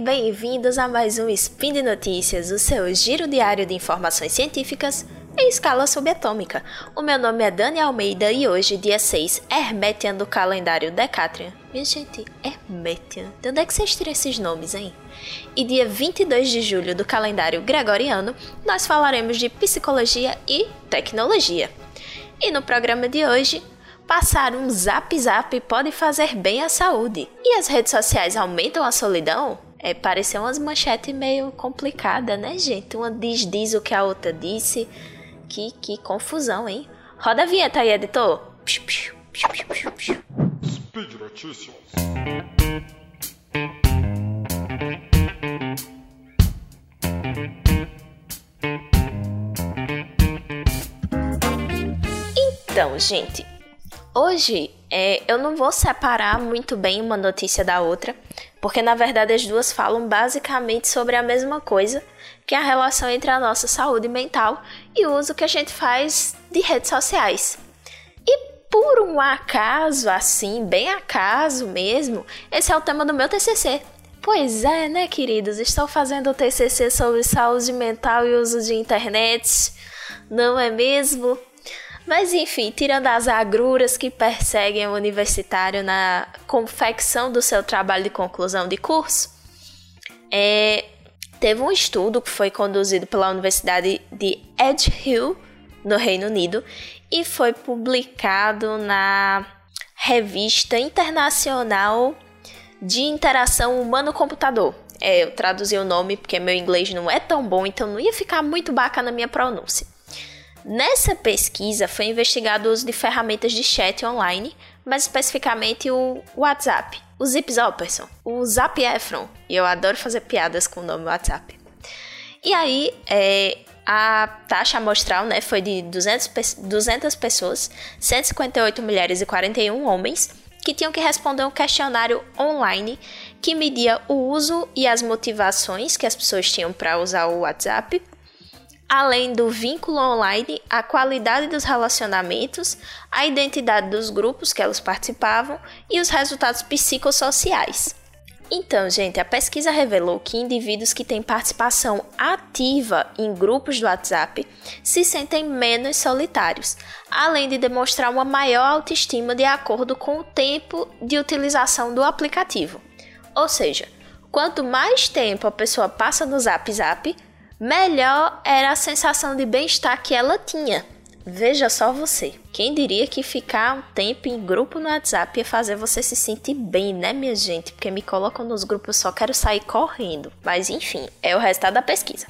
bem-vindos a mais um Spin de Notícias, o seu giro diário de informações científicas em escala subatômica. O meu nome é Dani Almeida e hoje, dia 6, Hermetian do calendário Decatrian. Minha gente, Hermetian, de onde é que vocês tiram esses nomes, hein? E dia 22 de julho do calendário Gregoriano, nós falaremos de psicologia e tecnologia. E no programa de hoje, passar um zap zap pode fazer bem à saúde. E as redes sociais aumentam a solidão? É, pareceu umas manchetes meio complicada, né, gente? Uma diz diz o que a outra disse. Que, que confusão, hein? Roda a vinheta aí, editor. Speed Notícias. Então, gente, hoje é, eu não vou separar muito bem uma notícia da outra, porque na verdade as duas falam basicamente sobre a mesma coisa, que é a relação entre a nossa saúde mental e o uso que a gente faz de redes sociais. E por um acaso, assim, bem acaso mesmo, esse é o tema do meu TCC. Pois é, né, queridos? Estou fazendo o TCC sobre saúde mental e uso de internet, não é mesmo? Mas enfim, tirando as agruras que perseguem o universitário na confecção do seu trabalho de conclusão de curso, é, teve um estudo que foi conduzido pela Universidade de Edge Hill, no Reino Unido, e foi publicado na Revista Internacional de Interação Humano-Computador. É, eu traduzi o nome porque meu inglês não é tão bom, então não ia ficar muito bacana na minha pronúncia. Nessa pesquisa foi investigado o uso de ferramentas de chat online, mais especificamente o WhatsApp, o Zipzopperson, o Zap Efron, e eu adoro fazer piadas com o nome WhatsApp. E aí, é, a taxa amostral né, foi de 200, 200 pessoas, 158 mulheres e 41 homens, que tinham que responder um questionário online que media o uso e as motivações que as pessoas tinham para usar o WhatsApp além do vínculo online, a qualidade dos relacionamentos, a identidade dos grupos que elas participavam e os resultados psicossociais. Então, gente, a pesquisa revelou que indivíduos que têm participação ativa em grupos do WhatsApp se sentem menos solitários, além de demonstrar uma maior autoestima de acordo com o tempo de utilização do aplicativo. Ou seja, quanto mais tempo a pessoa passa no Zap Zap, melhor era a sensação de bem-estar que ela tinha. Veja só você. Quem diria que ficar um tempo em grupo no WhatsApp ia fazer você se sentir bem, né, minha gente? Porque me colocam nos grupos só quero sair correndo. Mas enfim, é o resultado da pesquisa.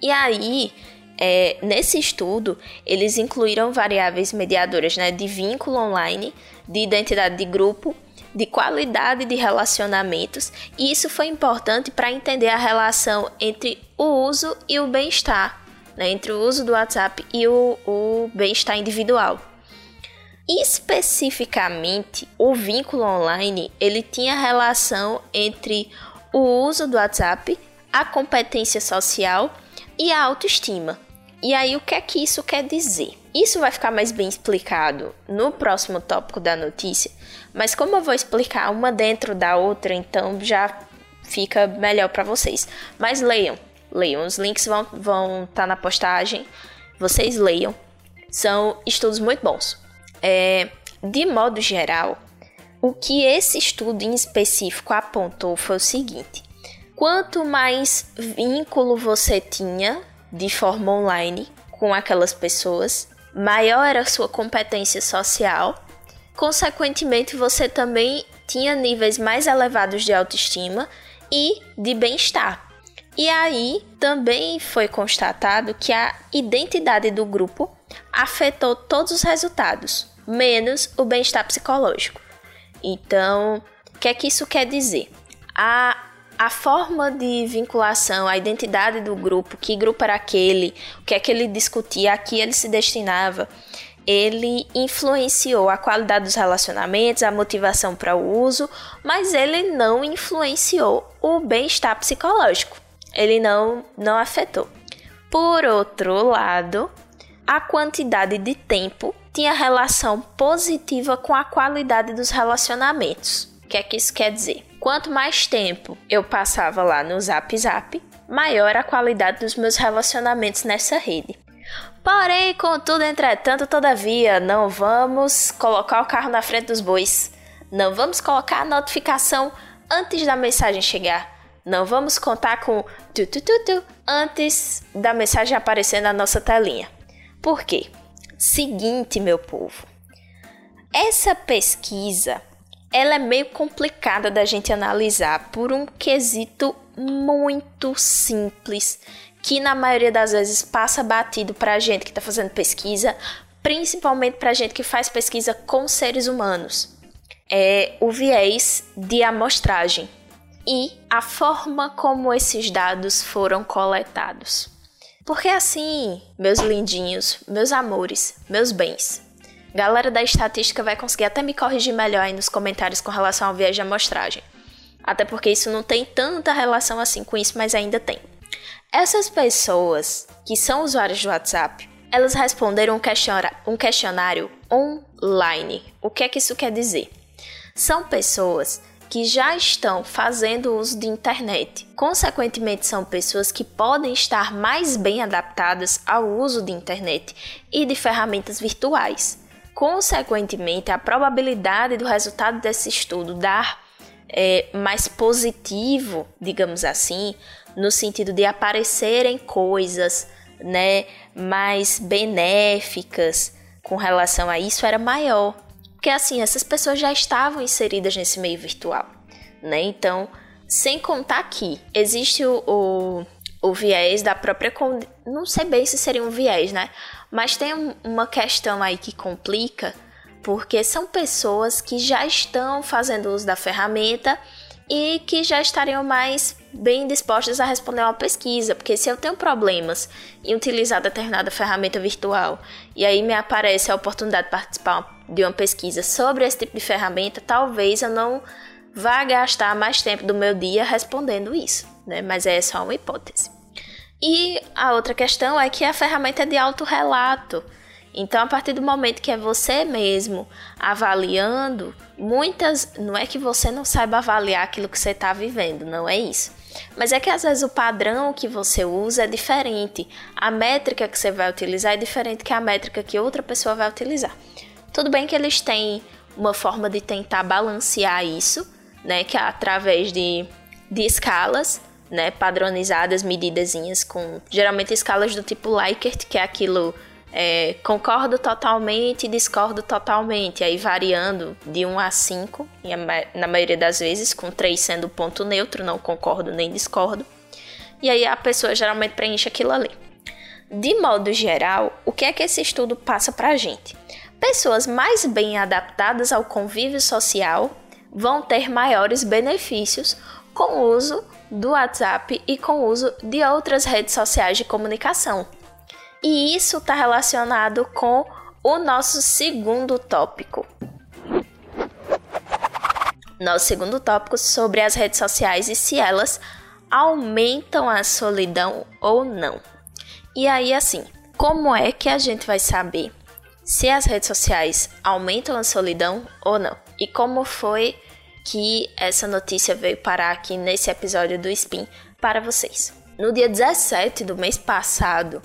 E aí, é, nesse estudo, eles incluíram variáveis mediadoras né, de vínculo online, de identidade de grupo de qualidade de relacionamentos, e isso foi importante para entender a relação entre o uso e o bem-estar, né, entre o uso do WhatsApp e o, o bem-estar individual. Especificamente, o vínculo online ele tinha relação entre o uso do WhatsApp, a competência social e a autoestima. E aí, o que é que isso quer dizer? Isso vai ficar mais bem explicado no próximo tópico da notícia, mas como eu vou explicar uma dentro da outra, então já fica melhor para vocês. Mas leiam, leiam, os links vão estar vão tá na postagem, vocês leiam, são estudos muito bons. É, de modo geral, o que esse estudo em específico apontou foi o seguinte: quanto mais vínculo você tinha de forma online com aquelas pessoas, maior era a sua competência social. Consequentemente, você também tinha níveis mais elevados de autoestima e de bem-estar. E aí também foi constatado que a identidade do grupo afetou todos os resultados, menos o bem-estar psicológico. Então, o que é que isso quer dizer? A a forma de vinculação, a identidade do grupo, que grupo era aquele, o que é que ele discutia, a que ele se destinava, ele influenciou a qualidade dos relacionamentos, a motivação para o uso, mas ele não influenciou o bem-estar psicológico. Ele não, não afetou. Por outro lado, a quantidade de tempo tinha relação positiva com a qualidade dos relacionamentos. O que é que isso quer dizer? Quanto mais tempo eu passava lá no Zap Zap, maior a qualidade dos meus relacionamentos nessa rede. Porém, contudo, entretanto, todavia, não vamos colocar o carro na frente dos bois. Não vamos colocar a notificação antes da mensagem chegar. Não vamos contar com tu, tu, tu, tu antes da mensagem aparecer na nossa telinha. Por quê? Seguinte, meu povo. Essa pesquisa, ela é meio complicada da gente analisar por um quesito muito simples que na maioria das vezes passa batido para a gente que está fazendo pesquisa, principalmente para a gente que faz pesquisa com seres humanos. É o viés de amostragem e a forma como esses dados foram coletados. Porque assim, meus lindinhos, meus amores, meus bens, galera da estatística vai conseguir até me corrigir melhor aí nos comentários com relação ao viés de amostragem. Até porque isso não tem tanta relação assim com isso, mas ainda tem. Essas pessoas que são usuários do WhatsApp, elas responderam um questionário online. O que é que isso quer dizer? São pessoas que já estão fazendo uso de internet. Consequentemente, são pessoas que podem estar mais bem adaptadas ao uso de internet e de ferramentas virtuais. Consequentemente, a probabilidade do resultado desse estudo dar é, mais positivo, digamos assim, no sentido de aparecerem coisas, né, mais benéficas com relação a isso era maior. Porque assim, essas pessoas já estavam inseridas nesse meio virtual, né? Então, sem contar que existe o, o, o viés da própria. Não sei bem se seria um viés, né? Mas tem uma questão aí que complica, porque são pessoas que já estão fazendo uso da ferramenta e que já estariam mais bem dispostas a responder uma pesquisa, porque se eu tenho problemas em utilizar determinada ferramenta virtual e aí me aparece a oportunidade de participar de uma pesquisa sobre esse tipo de ferramenta, talvez eu não vá gastar mais tempo do meu dia respondendo isso, né? Mas é só uma hipótese. E a outra questão é que a ferramenta é de autorrelato. Então, a partir do momento que é você mesmo avaliando, muitas. Não é que você não saiba avaliar aquilo que você está vivendo, não é isso. Mas é que às vezes o padrão que você usa é diferente. A métrica que você vai utilizar é diferente que a métrica que outra pessoa vai utilizar. Tudo bem que eles têm uma forma de tentar balancear isso, né? Que é através de, de escalas, né? Padronizadas, medidazinhas com geralmente escalas do tipo Likert, que é aquilo é, concordo totalmente, discordo totalmente, aí variando de 1 a 5, na maioria das vezes, com 3 sendo ponto neutro, não concordo nem discordo. E aí a pessoa geralmente preenche aquilo ali. De modo geral, o que é que esse estudo passa pra gente? Pessoas mais bem adaptadas ao convívio social vão ter maiores benefícios com o uso do WhatsApp e com o uso de outras redes sociais de comunicação, e isso está relacionado com o nosso segundo tópico. Nosso segundo tópico sobre as redes sociais e se elas aumentam a solidão ou não. E aí, assim, como é que a gente vai saber se as redes sociais aumentam a solidão ou não? E como foi que essa notícia veio parar aqui nesse episódio do Spin para vocês? No dia 17 do mês passado,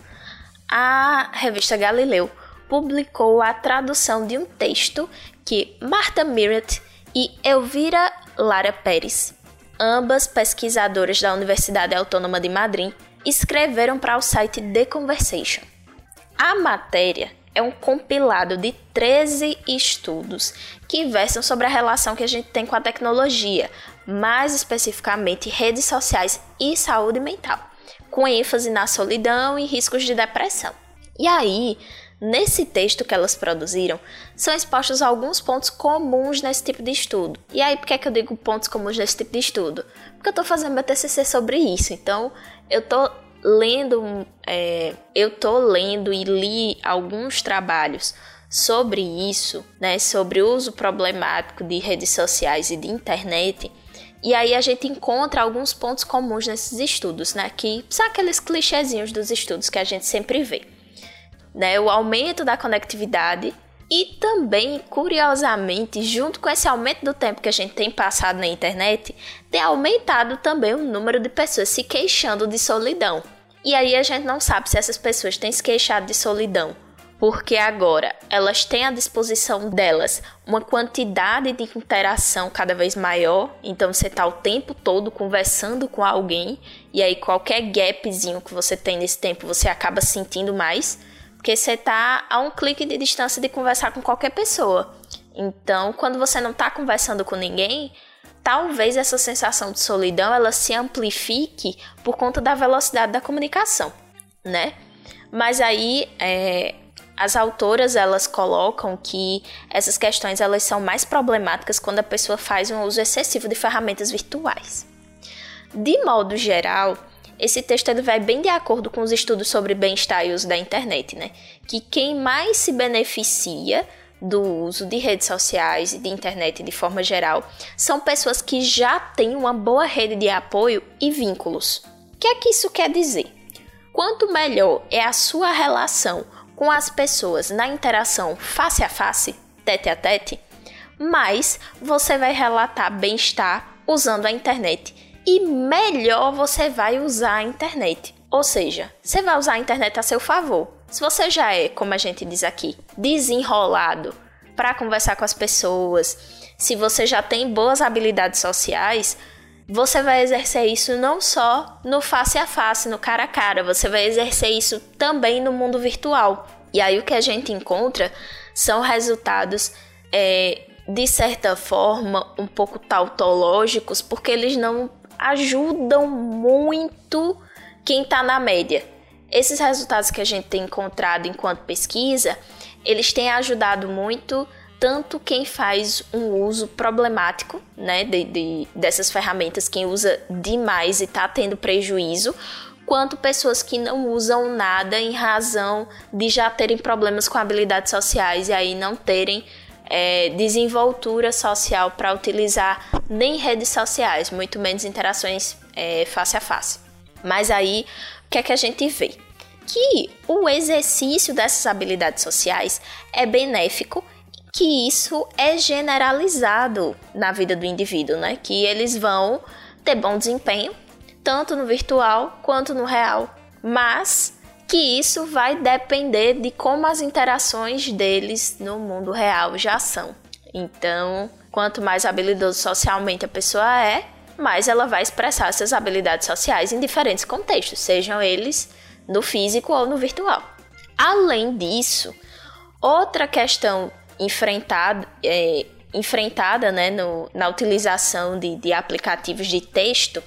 a revista Galileu publicou a tradução de um texto que Martha Mirret e Elvira Lara Pérez, ambas pesquisadoras da Universidade Autônoma de Madrid, escreveram para o site The Conversation. A matéria é um compilado de 13 estudos que versam sobre a relação que a gente tem com a tecnologia, mais especificamente redes sociais e saúde mental com ênfase na solidão e riscos de depressão. E aí, nesse texto que elas produziram, são expostos alguns pontos comuns nesse tipo de estudo. E aí, por que, é que eu digo pontos comuns nesse tipo de estudo? Porque eu estou fazendo meu TCC sobre isso, então eu estou lendo, é, eu tô lendo e li alguns trabalhos sobre isso, né, sobre o uso problemático de redes sociais e de internet e aí a gente encontra alguns pontos comuns nesses estudos, né? Que são aqueles clichêzinhos dos estudos que a gente sempre vê. Né? O aumento da conectividade E também, curiosamente, junto com esse aumento do tempo que a gente tem passado na internet, tem aumentado também o número de pessoas se queixando de solidão. E aí a gente não sabe se essas pessoas têm se queixado de solidão porque agora elas têm à disposição delas uma quantidade de interação cada vez maior, então você está o tempo todo conversando com alguém, e aí qualquer gapzinho que você tem nesse tempo você acaba sentindo mais porque você está a um clique de distância de conversar com qualquer pessoa. Então, quando você não está conversando com ninguém, talvez essa sensação de solidão ela se amplifique por conta da velocidade da comunicação, né? Mas aí é, as autoras elas colocam que essas questões elas são mais problemáticas quando a pessoa faz um uso excessivo de ferramentas virtuais. De modo geral, esse texto ele vai bem de acordo com os estudos sobre bem-estar e uso da internet, né? Que quem mais se beneficia do uso de redes sociais e de internet de forma geral são pessoas que já têm uma boa rede de apoio e vínculos. O que é que isso quer dizer? Quanto melhor é a sua relação com as pessoas na interação face a face, tete a tete, mais você vai relatar bem-estar usando a internet e melhor você vai usar a internet. Ou seja, você vai usar a internet a seu favor. Se você já é, como a gente diz aqui, desenrolado para conversar com as pessoas, se você já tem boas habilidades sociais, você vai exercer isso não só no face a face, no cara a cara, você vai exercer isso também no mundo virtual. E aí o que a gente encontra são resultados é, de certa forma um pouco tautológicos, porque eles não ajudam muito quem está na média. Esses resultados que a gente tem encontrado enquanto pesquisa, eles têm ajudado muito tanto quem faz um uso problemático né, de, de dessas ferramentas, quem usa demais e está tendo prejuízo, quanto pessoas que não usam nada em razão de já terem problemas com habilidades sociais e aí não terem é, desenvoltura social para utilizar nem redes sociais, muito menos interações é, face a face. Mas aí, o que é que a gente vê? Que o exercício dessas habilidades sociais é benéfico que isso é generalizado na vida do indivíduo, né? Que eles vão ter bom desempenho, tanto no virtual quanto no real. Mas que isso vai depender de como as interações deles no mundo real já são. Então, quanto mais habilidoso socialmente a pessoa é, mais ela vai expressar essas habilidades sociais em diferentes contextos, sejam eles no físico ou no virtual. Além disso, outra questão enfrentada, é, enfrentada né, no, na utilização de, de aplicativos de texto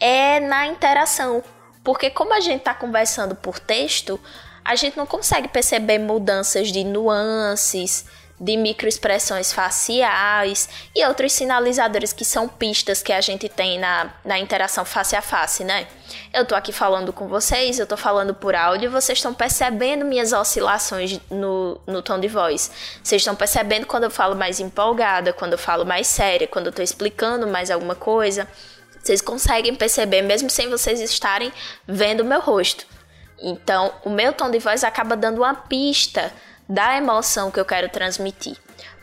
é na interação porque como a gente está conversando por texto, a gente não consegue perceber mudanças de nuances, de microexpressões faciais e outros sinalizadores que são pistas que a gente tem na, na interação face a face, né? Eu tô aqui falando com vocês, eu tô falando por áudio, vocês estão percebendo minhas oscilações no, no tom de voz. Vocês estão percebendo quando eu falo mais empolgada, quando eu falo mais séria, quando eu tô explicando mais alguma coisa. Vocês conseguem perceber mesmo sem vocês estarem vendo o meu rosto. Então, o meu tom de voz acaba dando uma pista da emoção que eu quero transmitir.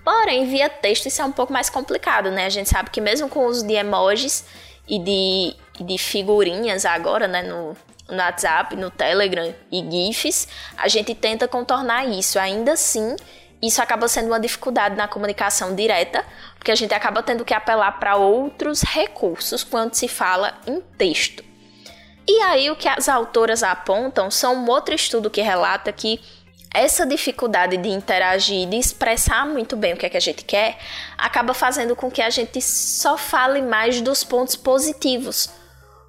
Porém, via texto isso é um pouco mais complicado, né? A gente sabe que mesmo com o uso de emojis e de, de figurinhas agora, né, no, no WhatsApp, no Telegram e GIFs, a gente tenta contornar isso. Ainda assim, isso acaba sendo uma dificuldade na comunicação direta, porque a gente acaba tendo que apelar para outros recursos quando se fala em texto. E aí o que as autoras apontam são um outro estudo que relata que essa dificuldade de interagir, de expressar muito bem o que é que a gente quer, acaba fazendo com que a gente só fale mais dos pontos positivos,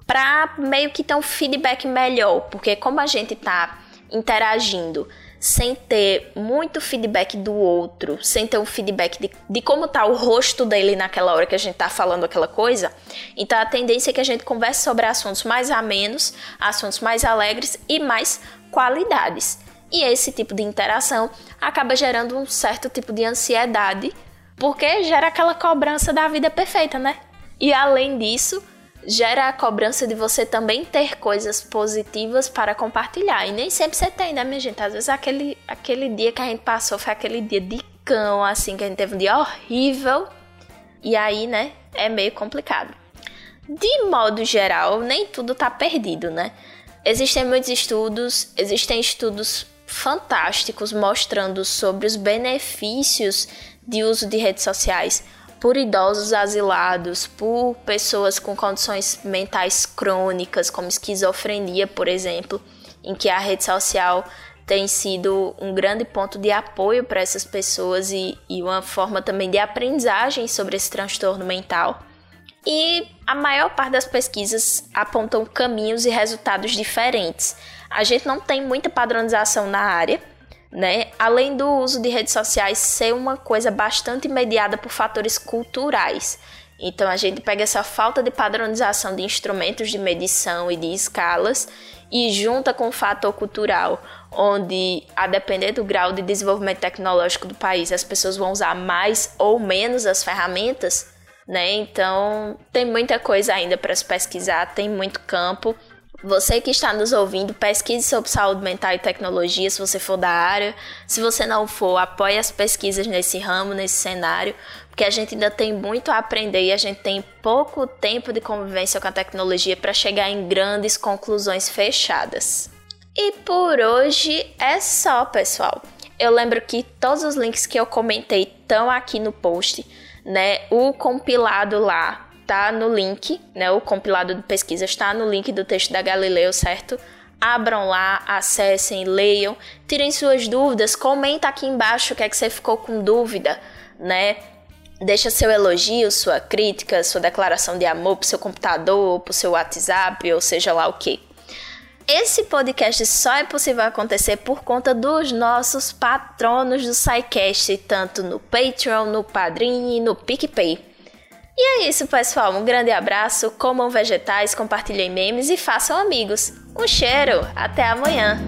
para meio que ter um feedback melhor, porque como a gente está interagindo sem ter muito feedback do outro, sem ter um feedback de, de como tá o rosto dele naquela hora que a gente tá falando aquela coisa. Então a tendência é que a gente converse sobre assuntos mais amenos, assuntos mais alegres e mais qualidades. E esse tipo de interação acaba gerando um certo tipo de ansiedade, porque gera aquela cobrança da vida perfeita, né? E além disso, gera a cobrança de você também ter coisas positivas para compartilhar. E nem sempre você tem, né, minha gente? Às vezes aquele, aquele dia que a gente passou foi aquele dia de cão, assim, que a gente teve um dia horrível. E aí, né, é meio complicado. De modo geral, nem tudo tá perdido, né? Existem muitos estudos, existem estudos fantásticos mostrando sobre os benefícios de uso de redes sociais por idosos asilados, por pessoas com condições mentais crônicas, como esquizofrenia, por exemplo, em que a rede social tem sido um grande ponto de apoio para essas pessoas e, e uma forma também de aprendizagem sobre esse transtorno mental. E a maior parte das pesquisas apontam caminhos e resultados diferentes. A gente não tem muita padronização na área, né? Além do uso de redes sociais ser uma coisa bastante mediada por fatores culturais. Então a gente pega essa falta de padronização de instrumentos de medição e de escalas e junta com o fator cultural, onde a depender do grau de desenvolvimento tecnológico do país, as pessoas vão usar mais ou menos as ferramentas, né? Então tem muita coisa ainda para se pesquisar, tem muito campo. Você que está nos ouvindo, pesquise sobre saúde mental e tecnologia, se você for da área. Se você não for, apoie as pesquisas nesse ramo, nesse cenário, porque a gente ainda tem muito a aprender e a gente tem pouco tempo de convivência com a tecnologia para chegar em grandes conclusões fechadas. E por hoje é só, pessoal. Eu lembro que todos os links que eu comentei estão aqui no post, né? O compilado lá tá no link, né? O compilado de pesquisa está no link do texto da Galileu, certo? Abram lá, acessem, leiam, tirem suas dúvidas, comenta aqui embaixo o que é que você ficou com dúvida, né? Deixa seu elogio, sua crítica, sua declaração de amor pro seu computador, pro seu WhatsApp, ou seja lá o que. Esse podcast só é possível acontecer por conta dos nossos patronos do SciCast, tanto no Patreon, no Padrim e no PicPay. E é isso, pessoal. Um grande abraço, comam vegetais, compartilhem memes e façam amigos. Um cheiro! Até amanhã!